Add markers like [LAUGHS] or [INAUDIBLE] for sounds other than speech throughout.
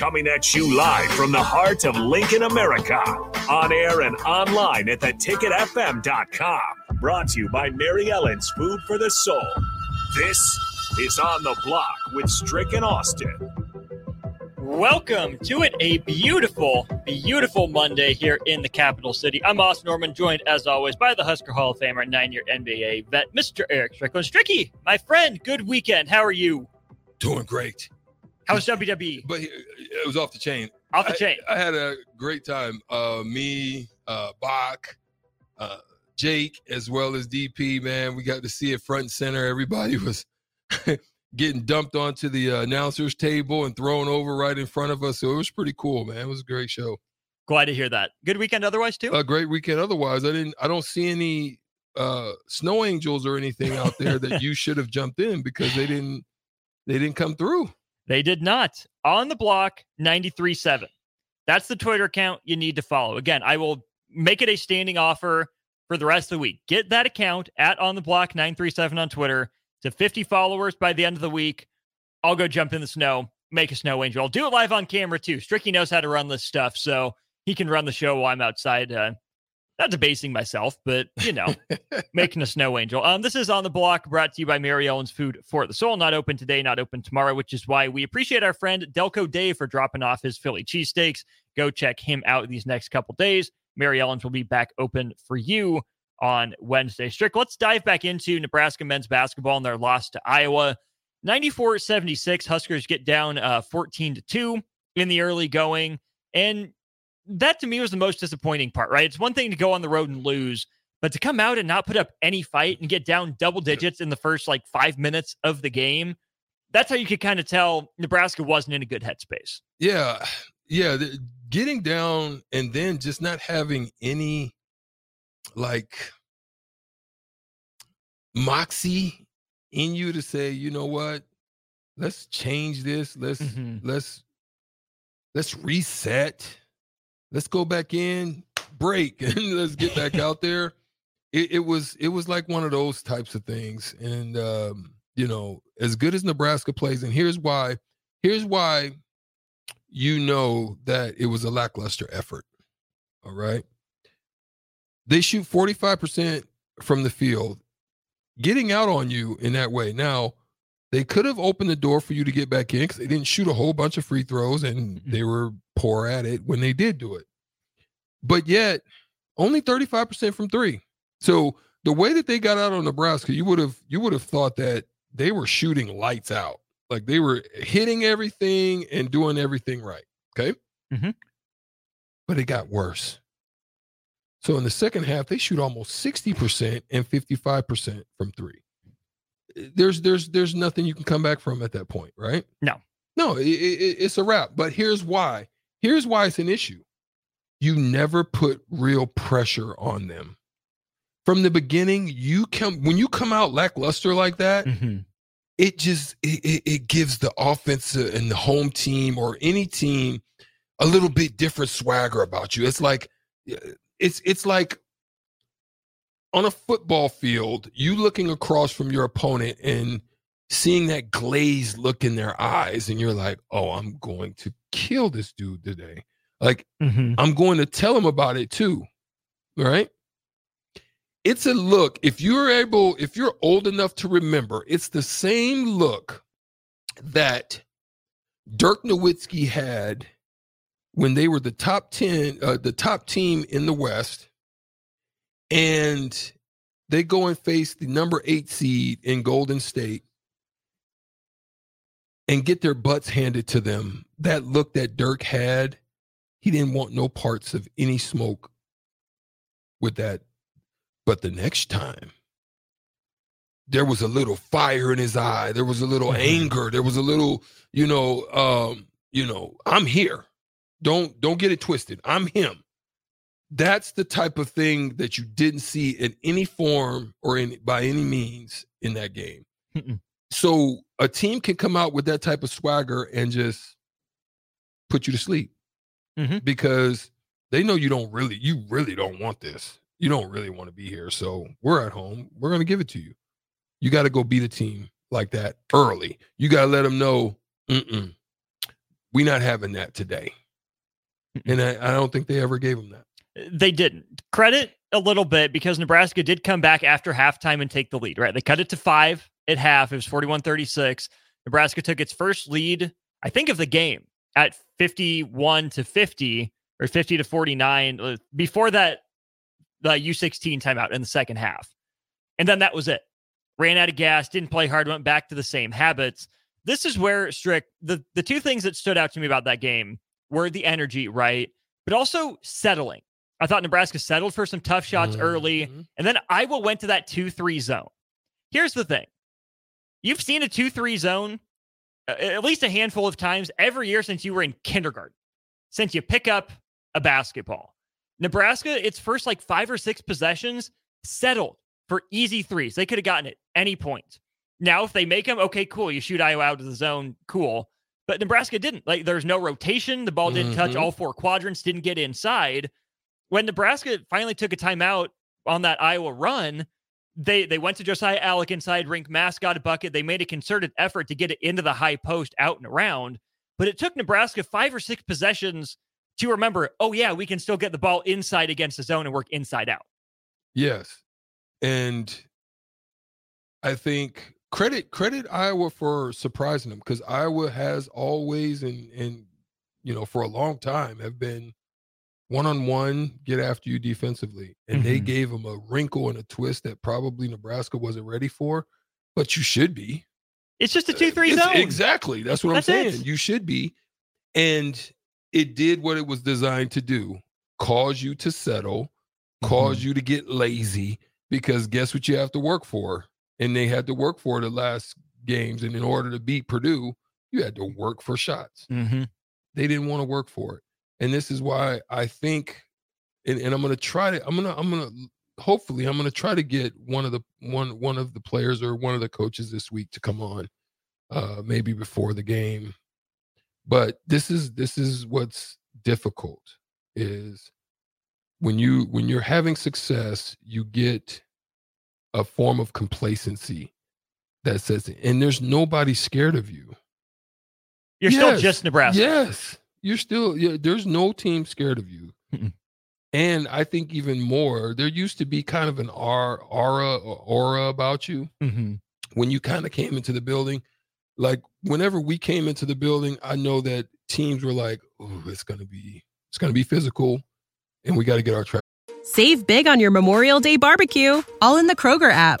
Coming at you live from the heart of Lincoln, America. On air and online at theticketfm.com. Brought to you by Mary Ellen's Food for the Soul. This is On the Block with Strick and Austin. Welcome to it. A beautiful, beautiful Monday here in the capital city. I'm Austin Norman, joined as always by the Husker Hall of Famer, nine year NBA vet, Mr. Eric Strickland. Stricky, my friend, good weekend. How are you? Doing great. How was WWE? But it was off the chain. Off the I- chain. I, had a great time. Uh, me, uh, Bach, uh, Jake, as well as DP. Man, we got to see it front and center. Everybody [LAUGHS] was getting dumped onto the uh, announcers table and thrown over right in front of us. So it was pretty cool, man. It was a great show. Glad to hear that. Good weekend otherwise, too? A great weekend. Otherwise, I didn't. I don't see any uh, snow angels or anything out there that [LAUGHS] you should have jumped in because they didn't. They didn't come through. They did not. On the block, 93.7. That's the Twitter account you need to follow. Again, I will make it a standing offer for the rest of the week. Get that account at on the block 937 on Twitter to 50 followers by the end of the week. I'll go jump in the snow, make a snow angel. I'll do it live on camera too. Stricky knows how to run this stuff, so he can run the show while I'm outside. Uh, not debasing myself, but you know, [LAUGHS] making a snow angel. Um, this is on the block brought to you by Mary Ellen's Food for the Soul. Not open today, not open tomorrow, which is why we appreciate our friend Delco Dave for dropping off his Philly cheesesteaks. Go check him out these next couple days. Mary Ellen's will be back open for you on Wednesday. Strick, let's dive back into Nebraska men's basketball and their loss to Iowa. 94 76. Huskers get down uh, 14 to 2 in the early going. And that to me was the most disappointing part, right? It's one thing to go on the road and lose, but to come out and not put up any fight and get down double digits in the first like five minutes of the game, that's how you could kind of tell Nebraska wasn't in a good headspace. Yeah, yeah. The, getting down and then just not having any like moxie in you to say, you know what, let's change this. Let's Mhm. let's let's reset. Let's go back in, break, [LAUGHS] and let's get back out there. It, it was it was like one of those types of things, and um, you know, as good as Nebraska plays, and here's why. Here's why you know that it was a lackluster effort. All right. They shoot 45% from the field, getting out on you in that way. Now, they could have opened the door for you to get back in because they didn't shoot a whole bunch of free throws and they were poor at it when they did do it. But yet, only 35% from three. So the way that they got out on Nebraska, you would have you would have thought that they were shooting lights out. Like they were hitting everything and doing everything right. Okay. Mhm. But it got worse. So in the second half, they shoot almost 60% and 55% from three. There's there's there's nothing you can come back from at that point, right? No. No, it, it, it's a wrap. But here's why. Here's why it's an issue. You never put real pressure on them. From the beginning, you come when you come out lackluster like that, mm-hmm. it just it, it, it gives the offense and the home team or any team a little bit different swagger about you. It's like it's it's like on a football field, you looking across from your opponent and seeing that glazed look in their eyes, and you're like, oh, I'm going to kill this dude today. Like, Mm-hmm. I'm going to tell him about it too. Right? It's a look. If you're able, if you're old enough to remember, it's the same look that Dirk Nowitzki had when they were the top 10, uh, the top team in the West, and they go and face the number eight seed in Golden State and get their butts handed to them. That look that Dirk had, he didn't want no parts of any smoke with that. But the next time, there was a little fire in his eye. There was a little Mhm. anger. There was a little, you know, um, you know, I'm here. Don't don't get it twisted. I'm him. That's the type of thing that you didn't see in any form or in by any means in that game. Mm-mm. So a team can come out with that type of swagger and just put you to sleep Mhm. because they know you don't really, you really don't want this. You don't really want to be here. So we're at home. We're going to give it to you. You got to go beat a team like that early. You got to let them know, mm-mm, we not having that today. And I, I don't think they ever gave them that. They didn't. Credit a little bit because Nebraska did come back after halftime and take the lead, right? They cut it to five at half. It was 41 36. Nebraska took its first lead, I think, of the game at 51 to 50 or 50 to 49 uh, before that the U16 timeout in the second half. And then that was it. Ran out of gas, didn't play hard, went back to the same habits. This is where Strick, the, the two things that stood out to me about that game were the energy, right? But also settling. I thought Nebraska settled for some tough shots early, Mhm. and then Iowa went to that 2 3 zone. Here's the thing you've seen a 2 3 zone at least a handful of times every year since you were in kindergarten, since you pick up a basketball. Nebraska, its first like five or six possessions settled for easy threes. They could have gotten it any point. Now, if they make them, okay, cool. You shoot Iowa out of the zone, cool. But Nebraska didn't. Like, there's no rotation. The ball didn't touch Mhm. all four quadrants, didn't get inside. When Nebraska finally took a timeout on that Iowa run, they they went to Josiah Allick inside Rienk, mascot bucket. They made a concerted effort to get it into the high post out and around. But it took Nebraska five or six possessions to remember, oh, yeah, we can still get the ball inside against the zone and work inside out. Yes. And I think credit credit Iowa for surprising them because Iowa has always and and you know for a long time have been one on one get after you defensively and they Mhm. gave them a wrinkle and a twist that probably Nebraska wasn't ready for but you should be It's just a 2 3 zone. exactly that's what That's I'm it. saying you should be and it did what it was designed to do cause you to settle cause Mm-hmm. you to get lazy because guess what you have to work for? And they had to work for the last games. And in order to beat Purdue, you had to work for shots. Mm-hmm. They didn't want to work for it. And this is why I think, and, and I'm gonna try to, I'm gonna, I'm gonna hopefully I'm gonna try to get one of the one one of the players or one of the coaches this week to come on, uh, maybe before the game. But this is this is what's difficult is when you when you're having success you get a form of complacency that says and there's nobody scared of you You're still Yes, just Nebraska. yes you're still yeah, there's no team scared of you Mm-mm. and i think even more there used to be kind of an aura aura aura about you Mm-hmm. when you kind of came into the building like whenever we came into the building i know that teams were like oh it's gonna be it's gonna be physical and we got to get our track Save big on your Memorial Day barbecue, all in the Kroger app.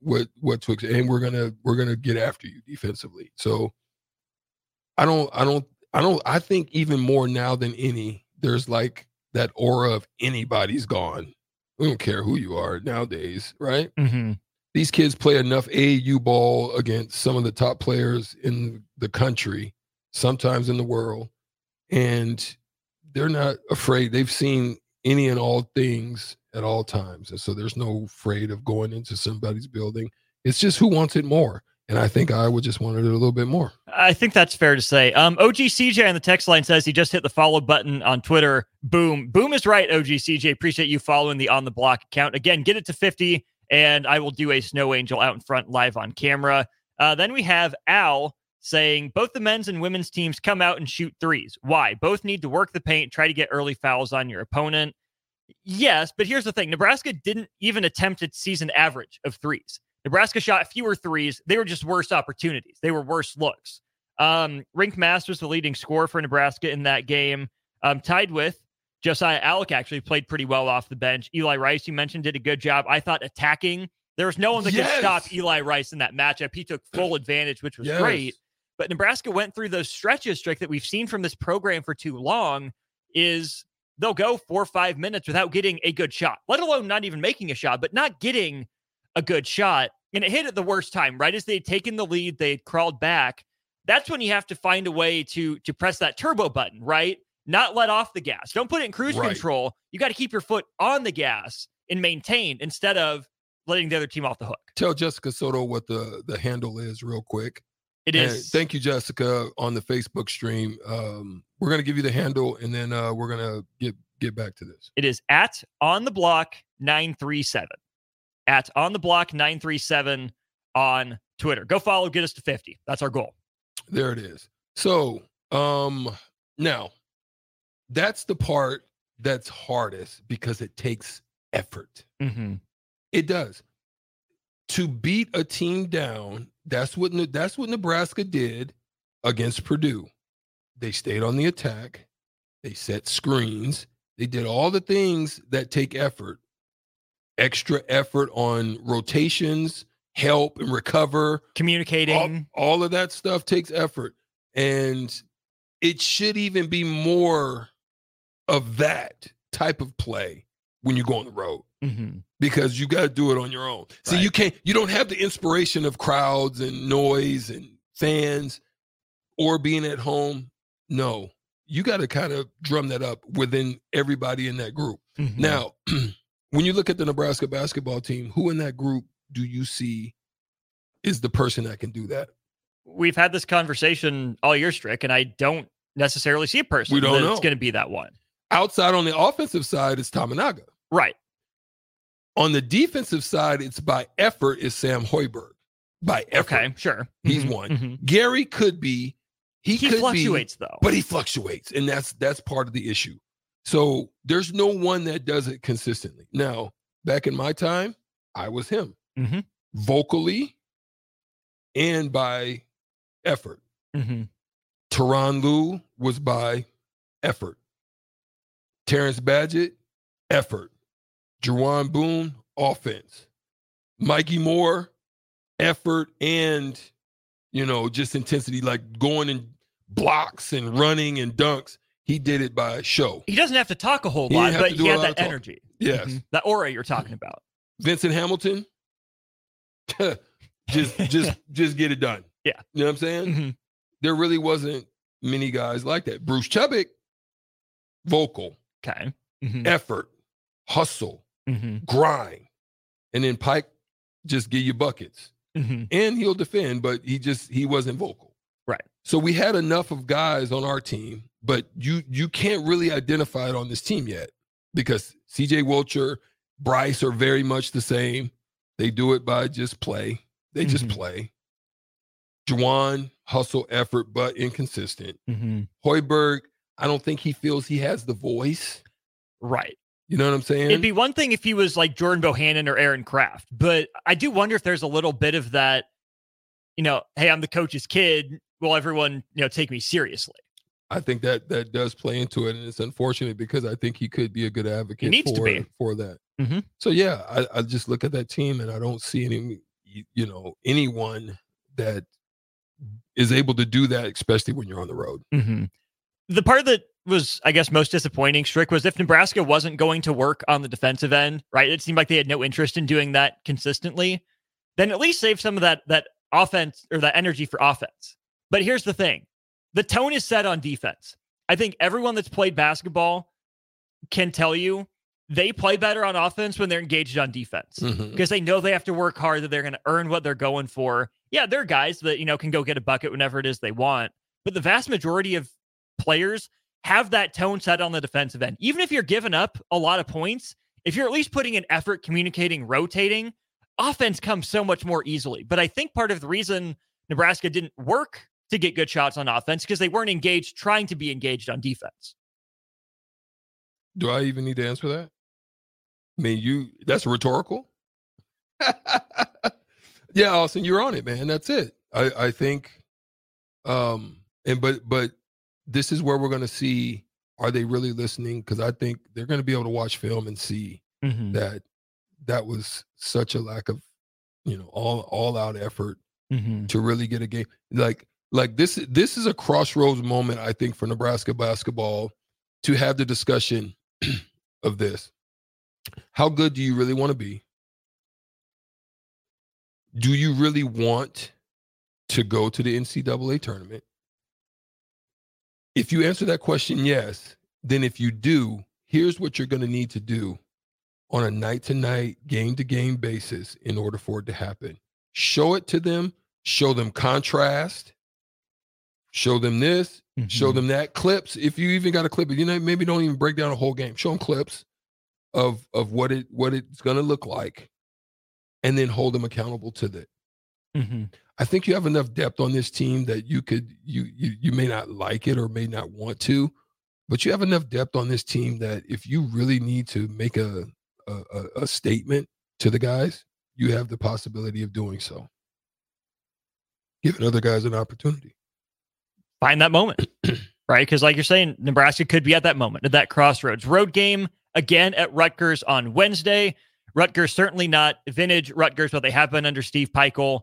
what what to expect and we're gonna we're gonna get after you defensively so i don't i don't i don't i think even more now than any there's like that aura of anybody's gone we don't care who you are nowadays right Mm-hmm. these kids play enough AAU ball against some of the top players in the country, sometimes in the world, and they're not afraid. They've seen any and all things at all times. And so there's no afraid of going into somebody's building. It's just who wants it more. And I think Iowa just wanted it a little bit more. I think that's fair to say. Um, OG CJ on the text line says he just hit the follow button on Twitter. Boom. Boom is right, OG CJ. Appreciate you following the on the block account. Again, get it to 50, and I will do a snow angel out in front live on camera. Uh, then we have Al saying both the men's and women's teams come out and shoot threes. Why? Both need to work the paint, try to get early fouls on your opponent. Yes, but here's the thing Nebraska didn't even attempt its season average of threes. Nebraska shot fewer threes. They were just worse opportunities. They were worse looks. Um, Rienk Masters, the leading scorer for Nebraska in that game, um, tied with Josiah Allick, actually played pretty well off the bench. Eli Rice, you mentioned, did a good job. I thought attacking. There was no one that yes. could stop Eli Rice in that matchup. He took full advantage, which was yes. great. But Nebraska went through those stretches, Strick, that we've seen from this program for too long. Is they'll go four or five minutes without getting a good shot, let alone not even making a shot, but not getting a good shot. And it hit at the worst time, right? As they had taken the lead, they had crawled back. That's when you have to find a way to to press that turbo button, right? Not let off the gas. Don't put it in cruise right. control. You got to keep your foot on the gas and maintain instead of letting the other team off the hook. Tell Jessica Soto what the the handle is real quick. It is. And thank you, Jessica, on the Facebook stream. Um, we're gonna give you the handle, and then uh, we're gonna get get back to this. It is at on the block nine three seven. At on the block nine three seven on Twitter. Go follow, get us to fifty. That's our goal. There it is. So um now that's the part that's hardest because it takes effort. Mm-hmm. It does. To beat a team down, that's what that's what Nebraska did against Purdue. They stayed on the attack. They set screens. They did all the things that take effort. Extra effort on rotations, help and recover, communicating. All, all of that stuff takes effort. And it should even be more of that type of play when you go on the road mm-hmm. because you got to do it on your own. See, right. you can't, you don't have the inspiration of crowds and noise and fans or being at home. No, you got to kind of drum that up within everybody in that group. Mm-hmm. Now, [CLEARS THROAT] when you look at the Nebraska basketball team, who in that group do you see is the person that can do that? We've had this conversation all year, Strick, and I don't necessarily see a person we don't that's going to be that one. Outside on the offensive side, it's Tominaga. Right. On the defensive side, it's by effort, is Sam Hoiberg. By effort. Okay, sure. He's mm-hmm, one. Mm-hmm. Gary could be. He, he could fluctuates be, though. But he fluctuates. And that's that's part of the issue. So there's no one that does it consistently. Now, back in my time, I was him. Mm-hmm. Vocally and by effort. Tyronn Lue was by effort. Terrence Badgett, effort. Jaron Boone, offense. Mikki Moore, effort and, you know, just intensity, like going in blocks and running and dunks. He did it by show. He doesn't have to talk a whole lot, but he had that energy. Yes. Mm-hmm. That aura you're talking about. Venson Hamilton, [LAUGHS] just just [LAUGHS] just get it done. Yeah. You know what I'm saying? Mm-hmm. There really wasn't many guys like that. Bruce Chubick, vocal. Okay. Mm-hmm. Effort, hustle, mm-hmm. grind. And then Pike just give you buckets. Mm-hmm. And he'll defend, but he just he wasn't vocal. Right. So we had enough of guys on our team, but you you can't really identify it on this team yet because CJ Wilcher, Brice are very much the same. They do it by just play. They just Mm-hmm. play. Juwan, hustle, effort, but inconsistent. Mm-hmm. Hoiberg, I don't think he feels he has the voice. Right. You know what I'm saying? It'd be one thing if he was like Jordan Bohannon or Aaron Craft, but I do wonder if there's a little bit of that, you know, hey, I'm the coach's kid. Will everyone, you know, take me seriously? I think that that does play into it, and it's unfortunate because I think he could be a good advocate needs to for be. for that. Mhm. So yeah, I, I just look at that team and I don't see any, you- you know, anyone that is able to do that, especially when you're on the road. Mm-hmm. The part that was, I guess, most disappointing, Strick, was if Nebraska wasn't going to work on the defensive end, right? It seemed like they had no interest in doing that consistently. then at least save some of that that offense or that energy for offense. But here's the thing. The tone is set on defense. I think everyone that's played basketball can tell you they play better on offense when they're engaged on defense Mhm. because they know they have to work hard that they're going to earn what they're going for. Yeah, they're guys that you know can go get a bucket whenever it is they want, but the vast majority of players have that tone set on the defensive end. Even if you're giving up a lot of points, if you're at least putting an effort, communicating, rotating, offense comes so much more easily. But I think part of the reason Nebraska didn't work to get good shots on offense because they weren't engaged trying to be engaged on defense. Do I even need to answer that? I mean, you that's rhetorical. [LAUGHS] yeah, Austin, you're on it, man. That's it. I, I think um and but but this is where we're gonna see are they really listening? Because I think they're gonna be able to watch film and see Mm-hmm. that that was such a lack of you know all all out effort Mm-hmm. to really get a game like like this this is a crossroads moment i think for nebraska basketball to have the discussion [CLEARS THROAT] of this how good do you really want to be do you really want to go to the ncaa tournament if you answer that question yes then if you do here's what you're going to need to do on a night to night game to game basis in order for it to happen show it to them show them contrast show them this Mm-hmm. show them that clips if you even got a clip you know maybe don't even break down a whole game show them clips of of what it what it's going to look like and then hold them accountable to that Mm-hmm. i think you have enough depth on this team that you could you you, you may not like it or may not want to but you have enough depth on this team that if you really need to make a a, a- statement to the guys you have the possibility of doing so giving other guys an opportunity find that moment, [CLEARS THROAT] right? Because, like you're saying, Nebraska could be at that moment, at that crossroads. Road game again at Rutgers on Wednesday. Rutgers certainly not vintage Rutgers, but they have been under Steve Pikiell.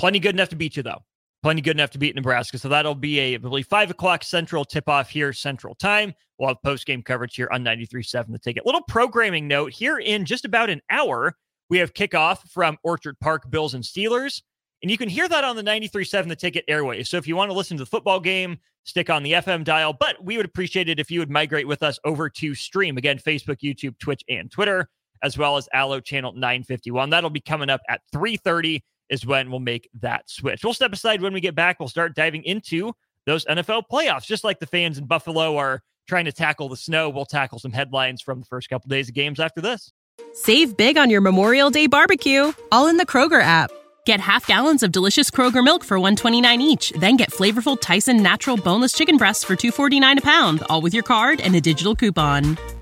Plenty good enough to beat you, though. Plenty good enough to beat Nebraska. So that'll be a, believe, five o'clock Central tip off here, Central Time. We'll have post game coverage here on 93.7 The Ticket. Little programming note here in just about an hour, we have kickoff from Orchard Park Bills and Steelers. And you can hear that on the 93.7 The Ticket airways. So if you want to listen to the football game, stick on the FM dial. But we would appreciate it if you would migrate with us over to stream. Again, Facebook, YouTube, Twitch, and Twitter, as well as Allo Channel 951. That'll be coming up at 3.30 is when we'll make that switch. We'll step aside when we get back. We'll start diving into those NFL playoffs. Just like the fans in Buffalo are trying to tackle the snow, we'll tackle some headlines from the first couple days of games after this. Save big on your Memorial Day barbecue, all in the Kroger app. Get half gallons of delicious Kroger milk for 129 each, then get flavorful Tyson natural boneless chicken breasts for 249 a pound, all with your card and a digital coupon.